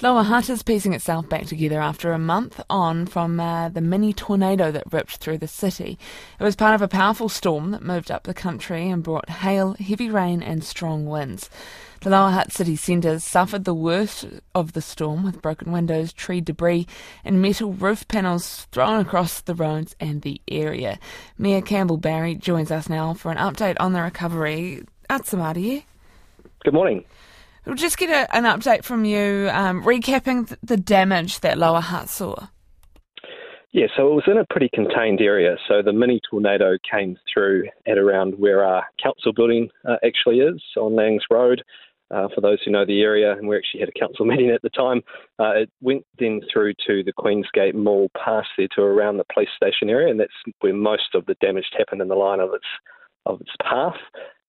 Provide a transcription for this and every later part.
Lower Hutt is piecing itself back together after a month on from uh, the mini tornado that ripped through the city. It was part of a powerful storm that moved up the country and brought hail, heavy rain, and strong winds. The Lower Hutt city centre suffered the worst of the storm with broken windows, tree debris, and metal roof panels thrown across the roads and the area. Mayor Campbell Barry joins us now for an update on the recovery. Atsamari. Good morning. We'll just get a, an update from you, um, recapping th- the damage that Lower Hutt saw. Yeah, so it was in a pretty contained area. So the mini tornado came through at around where our council building uh, actually is on Laings Road. Uh, for those who know the area, and we actually had a council meeting at the time, uh, it went then through to the Queensgate Mall, past there to around the police station area, and that's where most of the damage happened in the line of its of its path.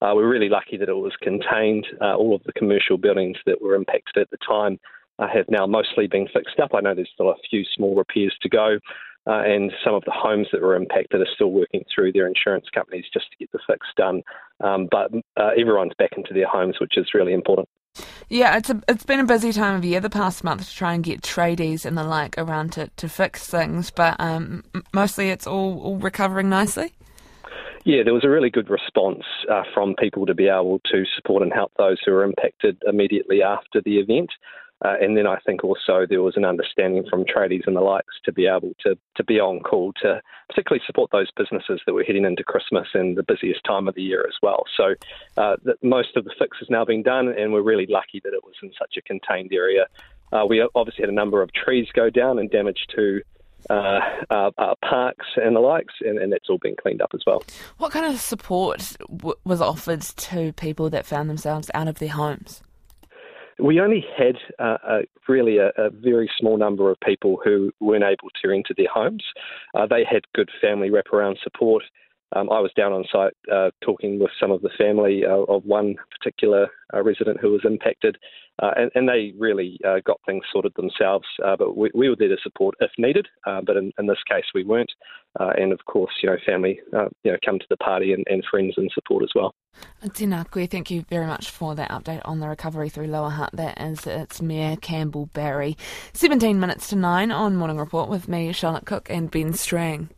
Uh, we're really lucky that it was contained. Uh, all of the commercial buildings that were impacted at the time uh, have now mostly been fixed up. I know there's still a few small repairs to go, uh, and some of the homes that were impacted are still working through their insurance companies just to get the fix done. Um, but uh, everyone's back into their homes, which is really important. Yeah, it's a, it's been a busy time of year the past month to try and get tradies and the like around to, to fix things, but um, mostly it's all, all recovering nicely. Yeah, there was a really good response uh, from people to be able to support and help those who were impacted immediately after the event. Uh, and then I think also there was an understanding from tradies and the likes to be able to, to be on call to particularly support those businesses that were heading into Christmas and the busiest time of the year as well. So uh, most of the fix has now been done, and we're really lucky that it was in such a contained area. Uh, we obviously had a number of trees go down and damage to uh, uh, uh, parks and the likes, and, and, that's all been cleaned up as well. What kind of support w- was offered to people that found themselves out of their homes? We only had uh, a, really a, a, very small number of people who weren't able to enter their homes. Uh, they had good family wraparound support. Um, I was down on site uh, talking with some of the family uh, of one particular uh, resident who was impacted, uh, and, and, they really uh, got things sorted themselves. Uh, but we, we, were there to support if needed, but in, in, this case we weren't. and of course, you know, family, you know, come to the party and, and friends and support as well. Tina thank you very much for that update on the recovery through Lower Hutt. That is, it's Mayor Campbell Barry. 17 minutes to 9 on Morning Report with me, Charlotte Cook and Ben Strang.